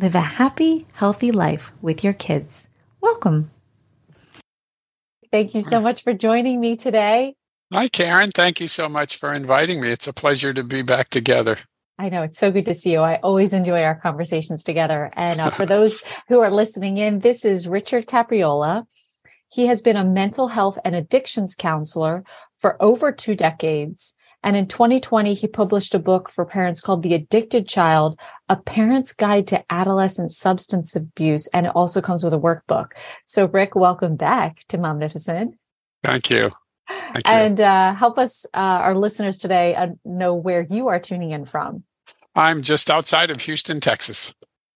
live a happy, healthy life with your kids. Welcome. Thank you so much for joining me today. Hi, Karin. Thank you so much for inviting me. It's a pleasure to be back together. I know it's so good to see you. I always enjoy our conversations together. And uh, for those who are listening in, this is Richard Capriola. He has been a mental health and addictions counselor for over two decades. And in 2020, he published a book for parents called The Addicted Child, A Parent's Guide to Adolescent Substance Abuse. And it also comes with a workbook. So, Rick, welcome back to Momnificent. Thank you. Thank you. And uh, help us, uh, our listeners today, uh, know where you are tuning in from. I'm just outside of Houston, Texas.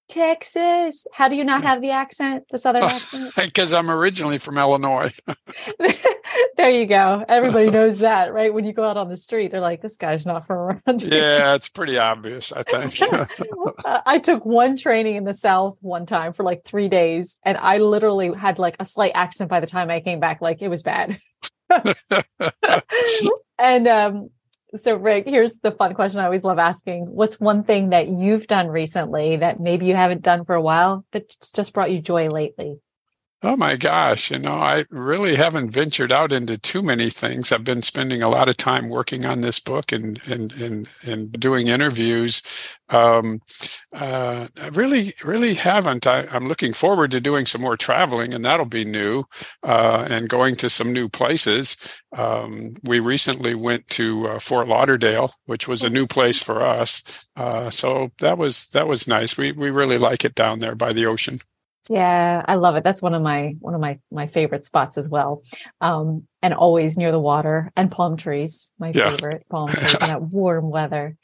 Texas. How do you not have the accent, the southern accent? Because I'm originally from Illinois. there you go. Everybody knows that, right? When you go out on the street, they're like, "This guy's not from around here." Yeah, it's pretty obvious. I think. I took one training in the South one time for like three days, and I literally had like a slight accent by the time I came back. Like it was bad. and um, so, Rick, here's the fun question I always love asking. What's one thing that you've done recently that maybe you haven't done for a while, but just brought you joy lately? Oh my gosh, you know, I really haven't ventured out into too many things. I've been spending a lot of time working on this book and and and, and doing interviews. Um, uh, I really, really haven't. I, am looking forward to doing some more traveling, and that'll be new, uh, and going to some new places. Um, we recently went to uh, Fort Lauderdale, which was a new place for us. Uh, so that was that was nice. We we really like it down there by the ocean. Yeah, I love it. That's one of my one of my my favorite spots as well. Um, and always near the water and palm trees. My yeah. favorite palm trees in that warm weather.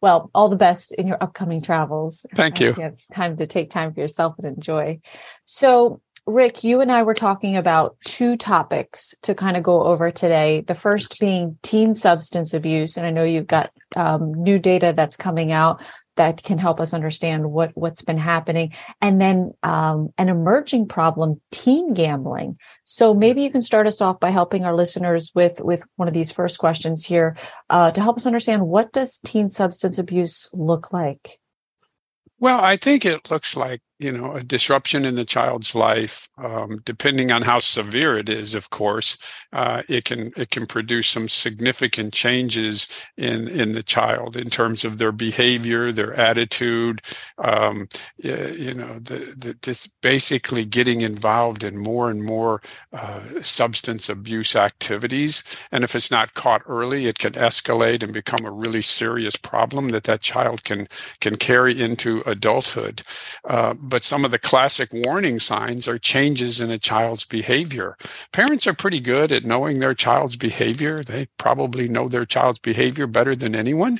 Well, all the best in your upcoming travels. Thank you. you have time to take time for yourself and enjoy. So, Rick, you and I were talking about two topics to kind of go over today. The first being teen substance abuse, and I know you've got um, new data that's coming out that can help us understand what what's been happening. And then um, an emerging problem teen gambling. So maybe you can start us off by helping our listeners with with one of these first questions here uh, to help us understand what does teen substance abuse look like? Well i think it looks like you know a disruption in the child's life um, depending on how severe it is of course uh, it can it can produce some significant changes in in the child in terms of their behavior their attitude um, you know the, the, this basically getting involved in more and more uh, substance abuse activities. And if it's not caught early it can escalate and become a really serious problem that that child can can carry into adulthood. Uh, but some of the classic warning signs are changes in a child's behavior. Parents are pretty good at knowing their child's behavior. They probably know their child's behavior better than anyone.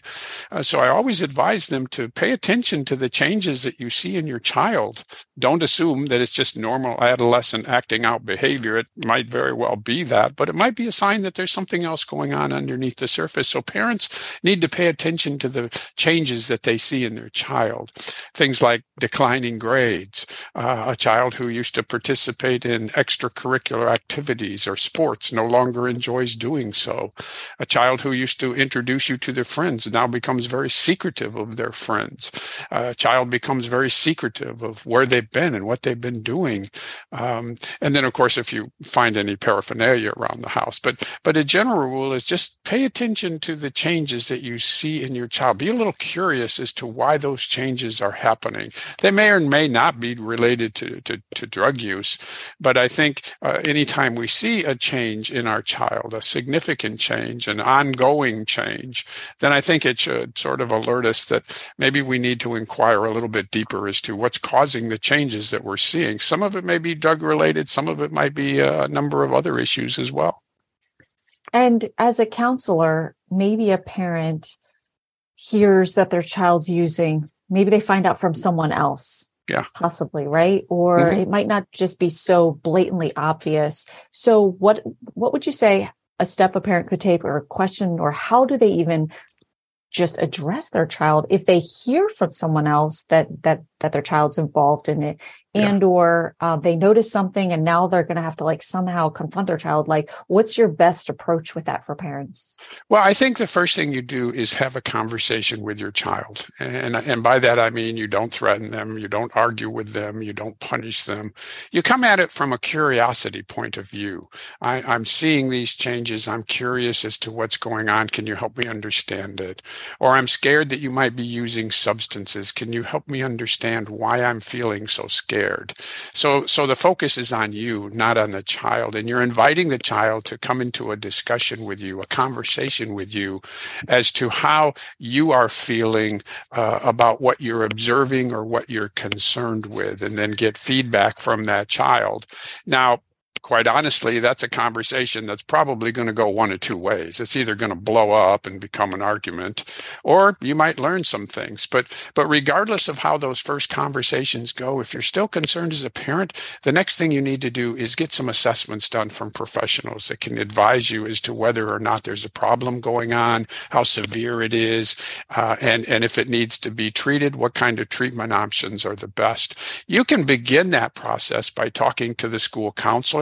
Uh, so I always advise them to pay attention to the changes that you see in your child. Don't assume that it's just normal adolescent acting out behavior. It might very well be that, but it might be a sign that there's something else going on underneath the surface. So parents need to pay attention to the changes that they see in their child. Things like declining grades grades, uh, a child who used to participate in extracurricular activities or sports no longer enjoys doing so, a child who used to introduce you to their friends now becomes very secretive of their friends, a child becomes very secretive of where they've been and what they've been doing. Um, and then, of course, if you find any paraphernalia around the house, but but a general rule is just pay attention to the changes that you see in your child. Be a little curious as to why those changes are happening. They may or may not be related to, to, to drug use. But I think uh, anytime we see a change in our child, a significant change, an ongoing change, then I think it should sort of alert us that maybe we need to inquire a little bit deeper as to what's causing the changes that we're seeing. Some of it may be drug related, some of it might be a number of other issues as well. And as a counselor, maybe a parent hears that their child's using, maybe they find out from someone else yeah. Possibly right? Or mm-hmm. it might not just be so blatantly obvious. So what what would you say a step a parent could take or a question or how do they even just address their child. If they hear from someone else that that that their child's involved in it and yeah. or uh, they notice something and now they're going to have to like somehow confront their child like what's your best approach with that for parents? Well i think the first thing you do is have a conversation with your child. And and by that i mean you don't threaten them you don't argue with them you don't punish them. You come at it from a curiosity point of view. I, i'm seeing these changes. I'm curious as to what's going on. Can you help me understand it or i'm scared that you might be using substances can you help me understand why i'm feeling so scared. So, so the focus is on you, not on the child. And you're inviting the child to come into a discussion with you, a conversation with you as to how you are feeling uh, about what you're observing or what you're concerned with, and then get feedback from that child. Now, quite honestly, that's a conversation that's probably going to go one of two ways. It's either going to blow up and become an argument, or you might learn some things. But but regardless of how those first conversations go, if you're still concerned as a parent, the next thing you need to do is get some assessments done from professionals that can advise you as to whether or not there's a problem going on, how severe it is, uh, and and if it needs to be treated, what kind of treatment options are the best. You can begin that process by talking to the school counselor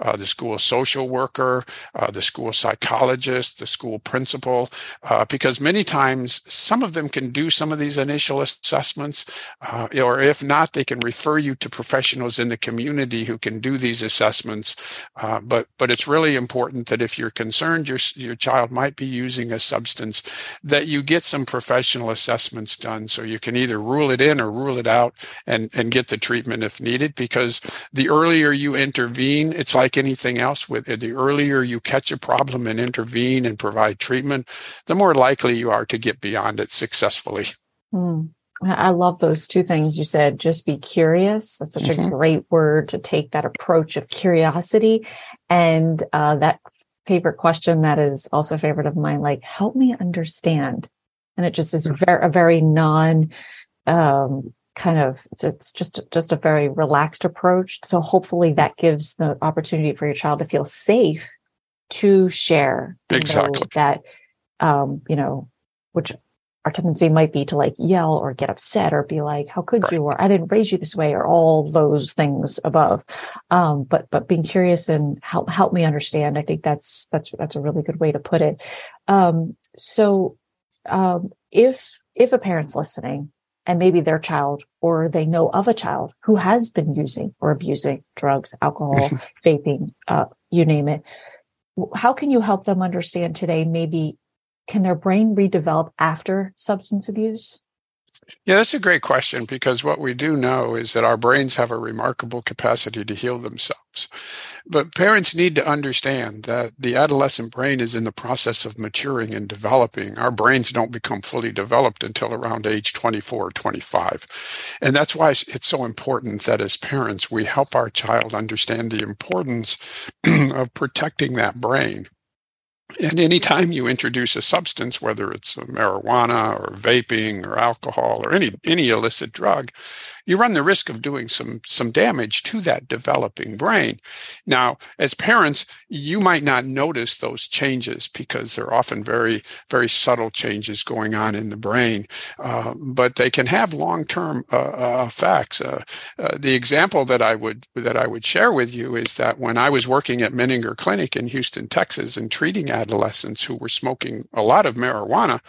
uh, the school social worker, uh, the school psychologist, the school principal, uh, because many times some of them can do some of these initial assessments, uh, or if not, they can refer you to professionals in the community who can do these assessments. Uh, but but it's really important that if you're concerned your your child might be using a substance, that you get some professional assessments done so you can either rule it in or rule it out and and get the treatment if needed. Because the earlier you intervene it's like anything else. With the earlier you catch a problem and intervene and provide treatment, the more likely you are to get beyond it successfully. Mm. I love those two things you said. Just be curious. That's such mm-hmm. a great word to take that approach of curiosity. And uh, that favorite question that is also a favorite of mine, like, help me understand. And it just is very, a very non um, kind of it's, it's just just a very relaxed approach. So hopefully that gives the opportunity for your child to feel safe to share exactly. that um you know which our tendency might be to like yell or get upset or be like how could right. you or i didn't raise you this way or all those things above. Um but but being curious and help help me understand i think that's that's that's a really good way to put it. Um so um if if a parent's listening and maybe their child or they know of a child who has been using or abusing drugs, alcohol, vaping, uh, you name it. How can you help them understand today? Maybe can their brain redevelop after substance abuse? Yeah, that's a great question because what we do know is that our brains have a remarkable capacity to heal themselves. But parents need to understand that the adolescent brain is in the process of maturing and developing. Our brains don't become fully developed until around age 24 or 25. And that's why it's so important that as parents, we help our child understand the importance of protecting that brain and anytime you introduce a substance, whether it's marijuana or vaping or alcohol or any any illicit drug, you run the risk of doing some some damage to that developing brain. Now, as parents, you might not notice those changes because they're often very very subtle changes going on in the brain, uh, but they can have long term uh, uh, effects. Uh, uh, the example that I would that I would share with you is that when I was working at Menninger Clinic in Houston, Texas, and treating adolescents who were smoking a lot of marijuana,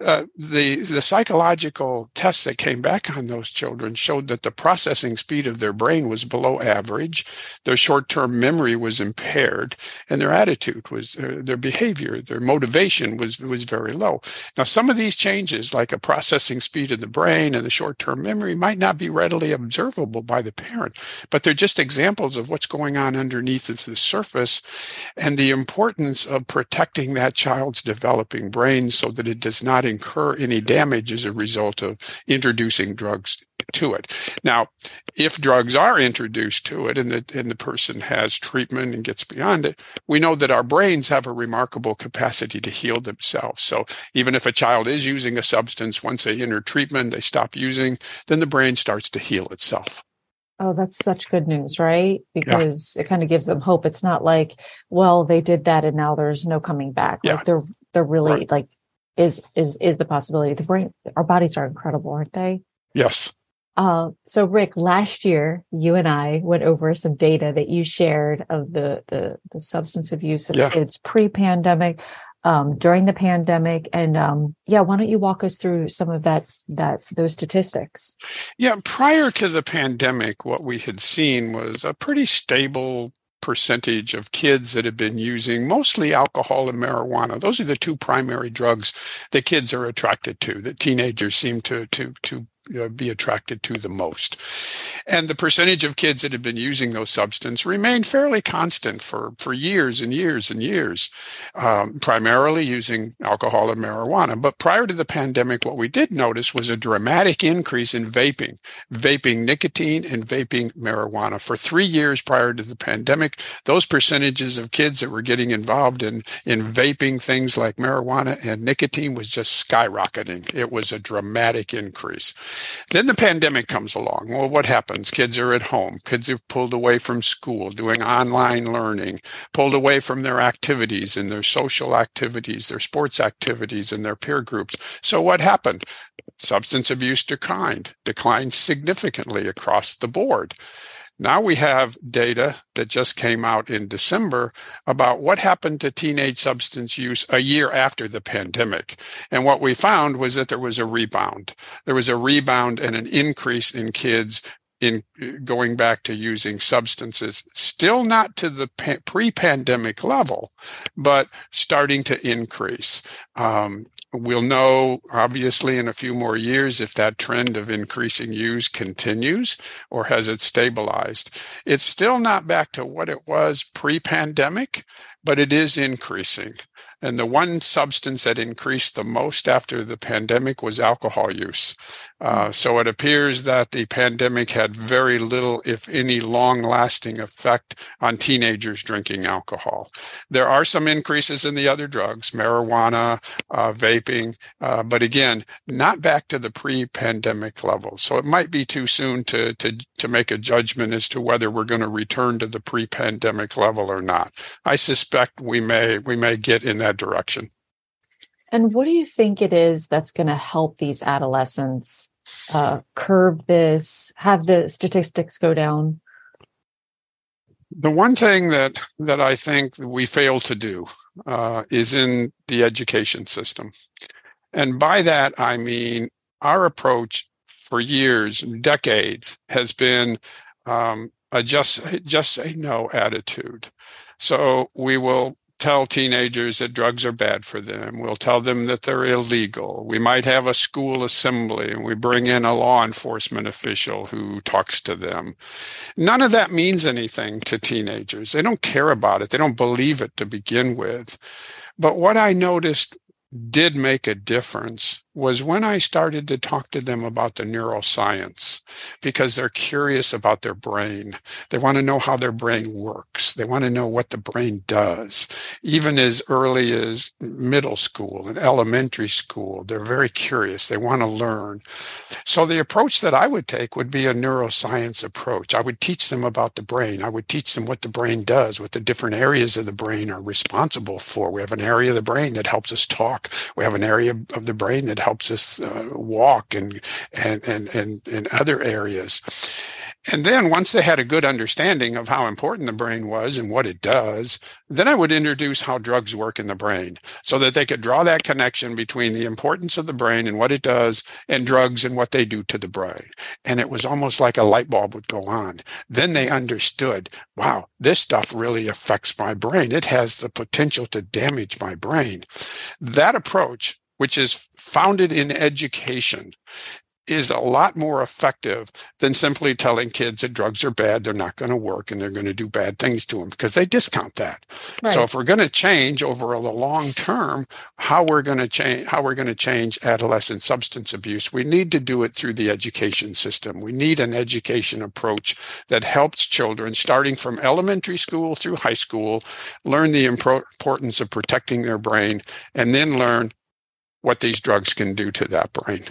uh, the the psychological tests that came back on those children showed that the processing speed of their brain was below average, their short term memory was impaired, and their attitude was uh, their behavior, their motivation was was very low. Now, some of these changes, like a processing speed of the brain and the short term memory, might not be readily observable by the parent, but they're just examples of what's going on underneath the surface, and the importance of protecting that child's developing brain so that it does not incur any damage as a result of introducing drugs to it. Now, if drugs are introduced to it and the, and the person has treatment and gets beyond it, we know that our brains have a remarkable capacity to heal themselves. So even if a child is using a substance, once they enter treatment, they stop using, then the brain starts to heal itself. Oh, that's such good news, right? Because yeah. it kind of gives them hope. It's not like, well, they did that and now there's no coming back. Yeah. Like they're they're really right. like is is is the possibility. The brain our bodies are incredible, aren't they? Yes. Uh, so Rick, last year you and I went over some data that you shared of the the, the substance abuse of yeah. kids pre-pandemic, um, during the pandemic, and um, yeah, why don't you walk us through some of that that those statistics? Yeah, prior to the pandemic, what we had seen was a pretty stable percentage of kids that have been using mostly alcohol and marijuana. Those are the two primary drugs that kids are attracted to, that teenagers seem to to to be attracted to the most. And the percentage of kids that have been using those substances remained fairly constant for, for years and years and years, um, primarily using alcohol and marijuana. But prior to the pandemic, what we did notice was a dramatic increase in vaping, vaping nicotine and vaping marijuana. For three years prior to the pandemic, those percentages of kids that were getting involved in, in vaping things like marijuana and nicotine was just skyrocketing. It was a dramatic increase. Then the pandemic comes along. Well, what happens? Kids are at home. Kids are pulled away from school, doing online learning, pulled away from their activities and their social activities, their sports activities, and their peer groups. So what happened? Substance abuse declined, declined significantly across the board. Now we have data that just came out in December about what happened to teenage substance use a year after the pandemic. And what we found was that there was a rebound. There was a rebound and an increase in kids in going back to using substances, still not to the pre pandemic level, but starting to increase. Um, We'll know, obviously, in a few more years if that trend of increasing use continues or has it stabilized. It's still not back to what it was pre pandemic, but it is increasing. And the one substance that increased the most after the pandemic was alcohol use. Uh, so it appears that the pandemic had very little, if any, long lasting effect on teenagers drinking alcohol. There are some increases in the other drugs, marijuana, uh, vaping, uh, but again, not back to the pre pandemic level. So it might be too soon to, to, to make a judgment as to whether we're going to return to the pre pandemic level or not. I suspect we may, we may get in that direction. And what do you think it is that's going to help these adolescents uh, curb this, have the statistics go down? The one thing that that I think we fail to do uh, is in the education system, and by that I mean our approach for years, decades, has been um, a just just say no attitude. So we will tell teenagers that drugs are bad for them. We'll tell them that they're illegal. We might have a school assembly and we bring in a law enforcement official who talks to them. None of that means anything to teenagers. They don't care about it. They don't believe it to begin with. But what I noticed did make a difference was when I started to talk to them about the neuroscience because they're curious about their brain. They want to know how their brain works. They want to know what the brain does. Even as early as middle school and elementary school, they're very curious. They want to learn. So the approach that I would take would be a neuroscience approach. I would teach them about the brain. I would teach them what the brain does, what the different areas of the brain are responsible for. We have an area of the brain that helps us talk. We have an area of the brain that helps us uh, walk and, and, and, and, in other areas. And then once they had a good understanding of how important the brain was and what it does, then I would introduce how drugs work in the brain so that they could draw that connection between the importance of the brain and what it does and drugs and what they do to the brain. And it was almost like a light bulb would go on. Then they understood, wow, this stuff really affects my brain. It has the potential to damage my brain. That approach which is founded in education, is a lot more effective than simply telling kids that drugs are bad, they're not going to work, and they're going to do bad things to them because they discount that. Right. So if we're going to change over the long term, how we're going to change how we're going to change adolescent substance abuse, we need to do it through the education system. We need an education approach that helps children starting from elementary school through high school learn the importance of protecting their brain and then learn what these drugs can do to that brain.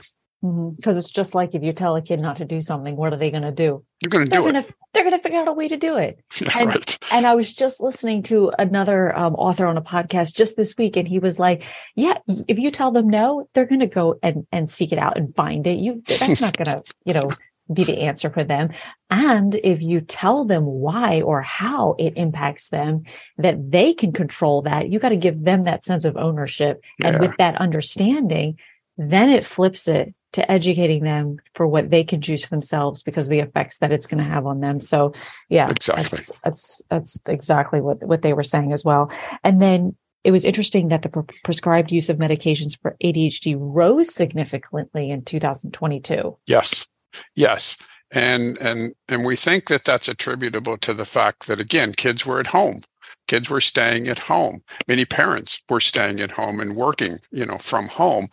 Because mm-hmm. it's just like if you tell a kid not to do something, what are they going to do? You're going to do gonna, it. They're going to figure out a way to do it. Yeah, and, right. and I was just listening to another um, author on a podcast just this week, and he was like, "Yeah, if you tell them no, they're going to go and and seek it out and find it. You that's not going to, you know." be the answer for them. And if you tell them why or how it impacts them, that they can control that, you got to give them that sense of ownership. Yeah. And with that understanding, then it flips it to educating them for what they can choose for themselves because the effects that it's going to have on them. So yeah, exactly. That's, that's, that's exactly what, what they were saying as well. And then it was interesting that the pre- prescribed use of medications for ADHD rose significantly in 2022. Yes. Yes. And, and, and we think that that's attributable to the fact that again, kids were at home kids were staying at home many parents were staying at home and working you know from home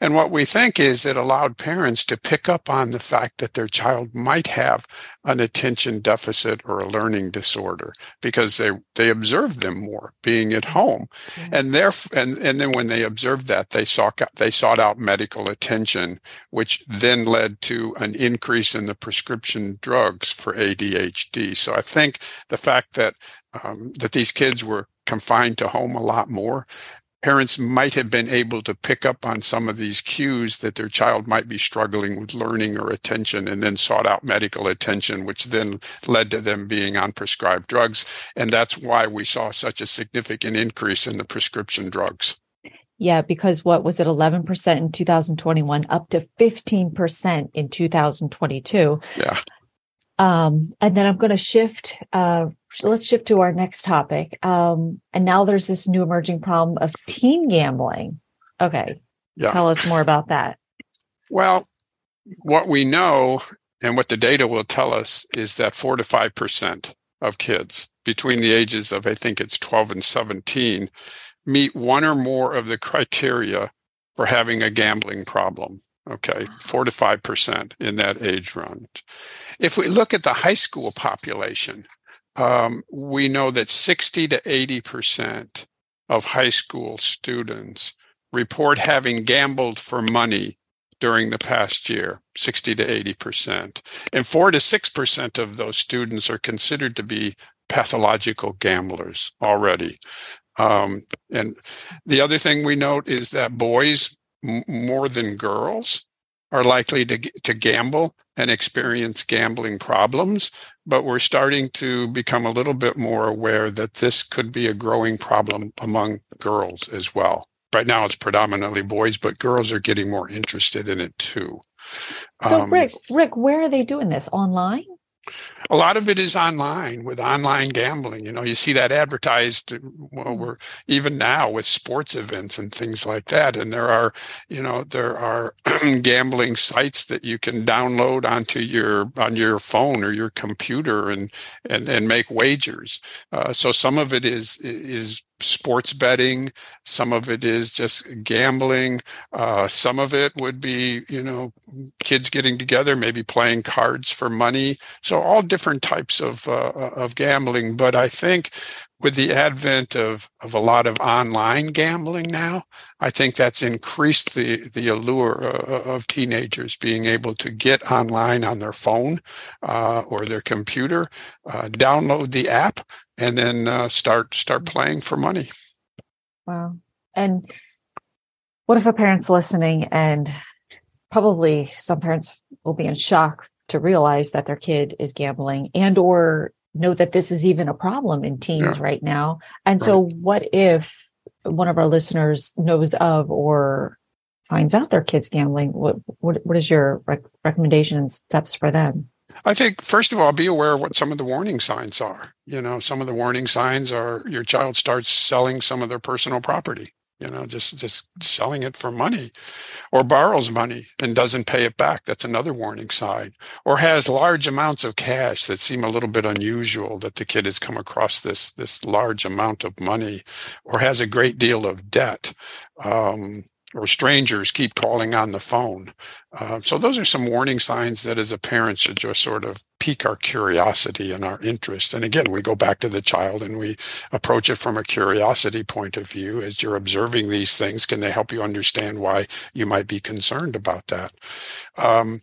and what we think is it allowed parents to pick up on the fact that their child might have an attention deficit or a learning disorder because they they observed them more being at home. Mm-hmm. And there and, and then when they observed that, they sought they sought out medical attention, which then led to an increase in the prescription drugs for ADHD. So I think the fact that um, that these kids were confined to home a lot more parents might have been able to pick up on some of these cues that their child might be struggling with learning or attention and then sought out medical attention, which then led to them being on prescribed drugs. And that's why we saw such a significant increase in the prescription drugs. Yeah, because what was it, 11% in 2021, up to 15% in 2022. Yeah. Um, and then I'm going to shift. Uh, let's shift to our next topic. Um, and now there's this new emerging problem of teen gambling. Okay, yeah. tell us more about that. Well, what we know and what the data will tell us is that four to five percent of kids between the ages of I think it's 12 and 17 meet one or more of the criteria for having a gambling problem. Okay, four to five percent in that age range. If we look at the high school population, um, we know that 60 to 80 percent of high school students report having gambled for money during the past year 60 to 80 percent. And 4 to 6 percent of those students are considered to be pathological gamblers already. Um, and the other thing we note is that boys more than girls are likely to, to gamble and experience gambling problems, but we're starting to become a little bit more aware that this could be a growing problem among girls as well. Right now, it's predominantly boys, but girls are getting more interested in it too. So, um, Rick, Rick, where are they doing this? Online? A lot of it is online with online gambling. You know, you see that advertised. Well, mm-hmm. we're even now with sports events and things like that. And there are, you know, there are gambling sites that you can download onto your on your phone or your computer and and and make wagers. Uh, so some of it is is sports betting. Some of it is just gambling. Uh, some of it would be, you know, kids getting together, maybe playing cards for money. So all different types of uh, of gambling. But I think with the advent of, of a lot of online gambling now, I think that's increased the, the allure uh, of teenagers being able to get online on their phone uh, or their computer, uh, download the app, and then uh, start start playing for money. Wow! And what if a parent's listening and probably some parents will be in shock to realize that their kid is gambling and or know that this is even a problem in teens yeah. right now. And right. so what if one of our listeners knows of or finds out their kids gambling? What what, what is your rec- recommendation and steps for them? I think first of all, be aware of what some of the warning signs are. You know, some of the warning signs are your child starts selling some of their personal property. You know just just selling it for money or borrows money and doesn't pay it back that's another warning sign or has large amounts of cash that seem a little bit unusual that the kid has come across this this large amount of money or has a great deal of debt um, or strangers keep calling on the phone. Uh, so those are some warning signs that as a parent should just sort of pique our curiosity and our interest. And again, we go back to the child and we approach it from a curiosity point of view. As you're observing these things, can they help you understand why you might be concerned about that? Um,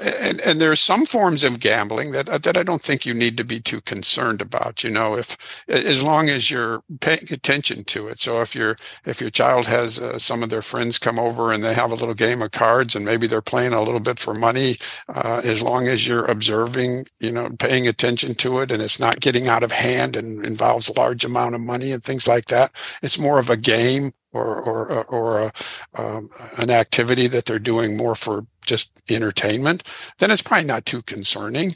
and, and there's some forms of gambling that that I don't think you need to be too concerned about. You know, if as long as you're paying attention to it. So if your if your child has uh, some of their friends come over and they have a little game of cards and maybe they're playing a little bit for money, uh, as long as you're observing you know, paying attention to it and it's not getting out of hand and involves a large amount of money and things like that. It's more of a game or, or, or a, um, an activity that they're doing more for just entertainment, then it's probably not too concerning.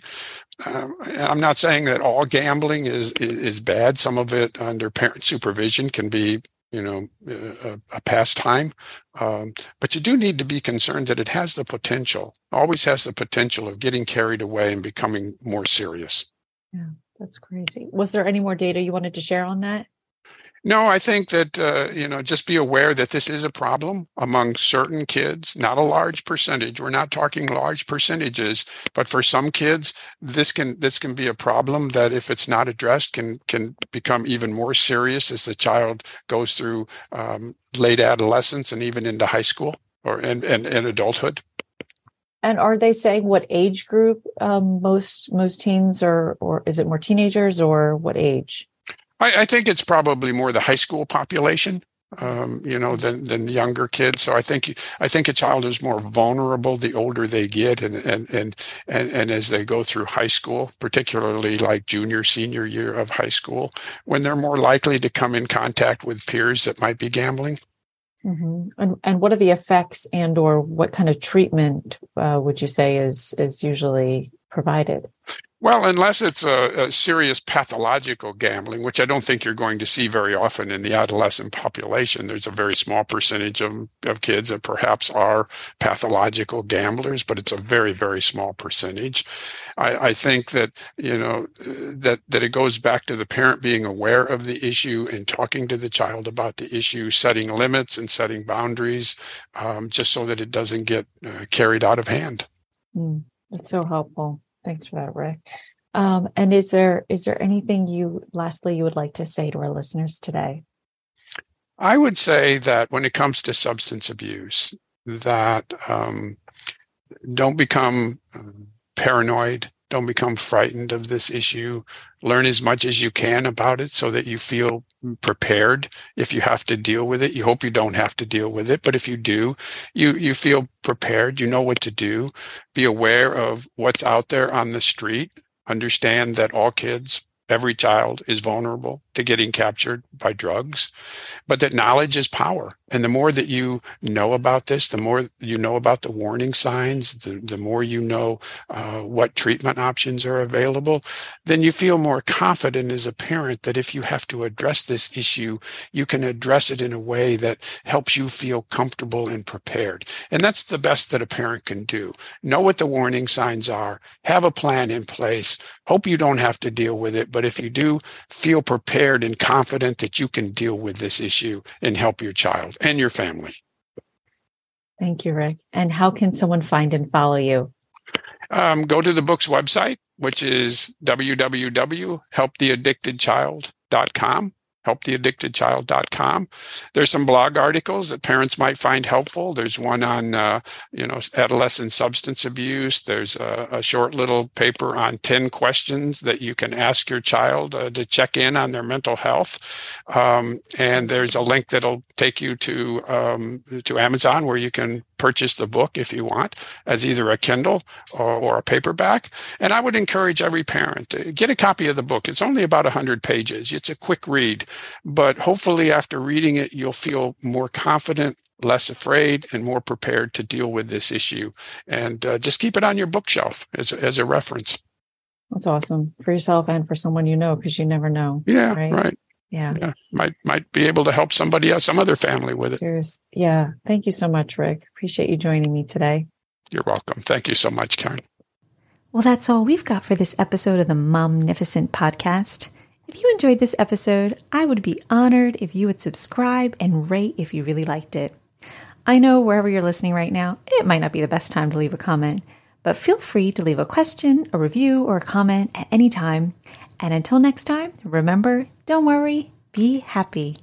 Um, I'm not saying that all gambling is, is bad. Some of it under parent supervision can be you know, a, a pastime. Um, but you do need to be concerned that it has the potential, always has the potential of getting carried away and becoming more serious. Yeah, that's crazy. Was there any more data you wanted to share on that? No, I think that, uh, you know, just be aware that this is a problem among certain kids, not a large percentage. We're not talking large percentages, but for some kids, this can, this can be a problem that if it's not addressed can, can become even more serious as the child goes through um, late adolescence and even into high school or and, and, adulthood. And are they saying what age group um, most most teens or or is it more teenagers or what age? I, I think it's probably more the high school population um, you know, than than younger kids. So I think I think a child is more vulnerable the older they get, and and and and, and as they go through high school, particularly like junior senior year of high school, when they're more likely to come in contact with peers that might be gambling. Mm-hmm. And and what are the effects and or what kind of treatment uh, would you say is is usually provided? Well, unless it's a, a, serious pathological gambling, which I don't think you're going to see very often in the adolescent population. There's a very small percentage of, of kids that perhaps are pathological gamblers, but it's a very, very small percentage. I, I think that, you know, that, that it goes back to the parent being aware of the issue and talking to the child about the issue, setting limits and setting boundaries, um, just so that it doesn't get uh, carried out of hand. Mm, that's so helpful. Thanks for that, Rick. Um, and is there is there anything you lastly you would like to say to our listeners today? I would say that when it comes to substance abuse, that um, don't become um, paranoid don't become frightened of this issue. Learn as much as you can about it so that you feel prepared if you have to deal with it. You hope you don't have to deal with it, but if you do, you you feel prepared, you know what to do. Be aware of what's out there on the street. Understand that all kids every child is vulnerable to getting captured by drugs, but that knowledge is power. And the more that you know about this, the more you know about the warning signs, the, the more you know uh, what treatment options are available, then you feel more confident as a parent that if you have to address this issue, you can address it in a way that helps you feel comfortable and prepared. And that's the best that a parent can do. Know what the warning signs are, have a plan in place, hope you don't have to deal with it. But if you do, feel prepared and confident that you can deal with this issue and help your child and your family. Thank you, Rick. And how can someone find and follow you? Um, go to the book's website, which is www.helptheaddictedchild.com helptheaddictedchild.com. There's some blog articles that parents might find helpful. There's one on, uh, you know, adolescent substance abuse. There's a, a, short little paper on 10 questions that you can ask your child uh, to check in on their mental health. Um, and there's a link that'll take you to, um, to Amazon where you can purchase the book if you want as either a Kindle or, or, a paperback. And I would encourage every parent to get a copy of the book. It's only about 100 pages. It's a quick read, but hopefully after reading it, you'll feel more confident, less afraid, and more prepared to deal with this issue. And uh, just keep it on your bookshelf as, as a reference. That's awesome for yourself and for someone you know, because you never know. Yeah, right. right. Yeah. yeah. Might might be able to help somebody else, some other family with it. Cheers. Yeah. Thank you so much, Rick. Appreciate you joining me today. You're welcome. Thank you so much, Karin. Well, that's all we've got for this episode of the Momnificent podcast. If you enjoyed this episode, I would be honored if you would subscribe and rate if you really liked it. I know wherever you're listening right now, it might not be the best time to leave a comment, but feel free to leave a question, a review, or a comment at any time. And until next time, remember don't worry, be happy.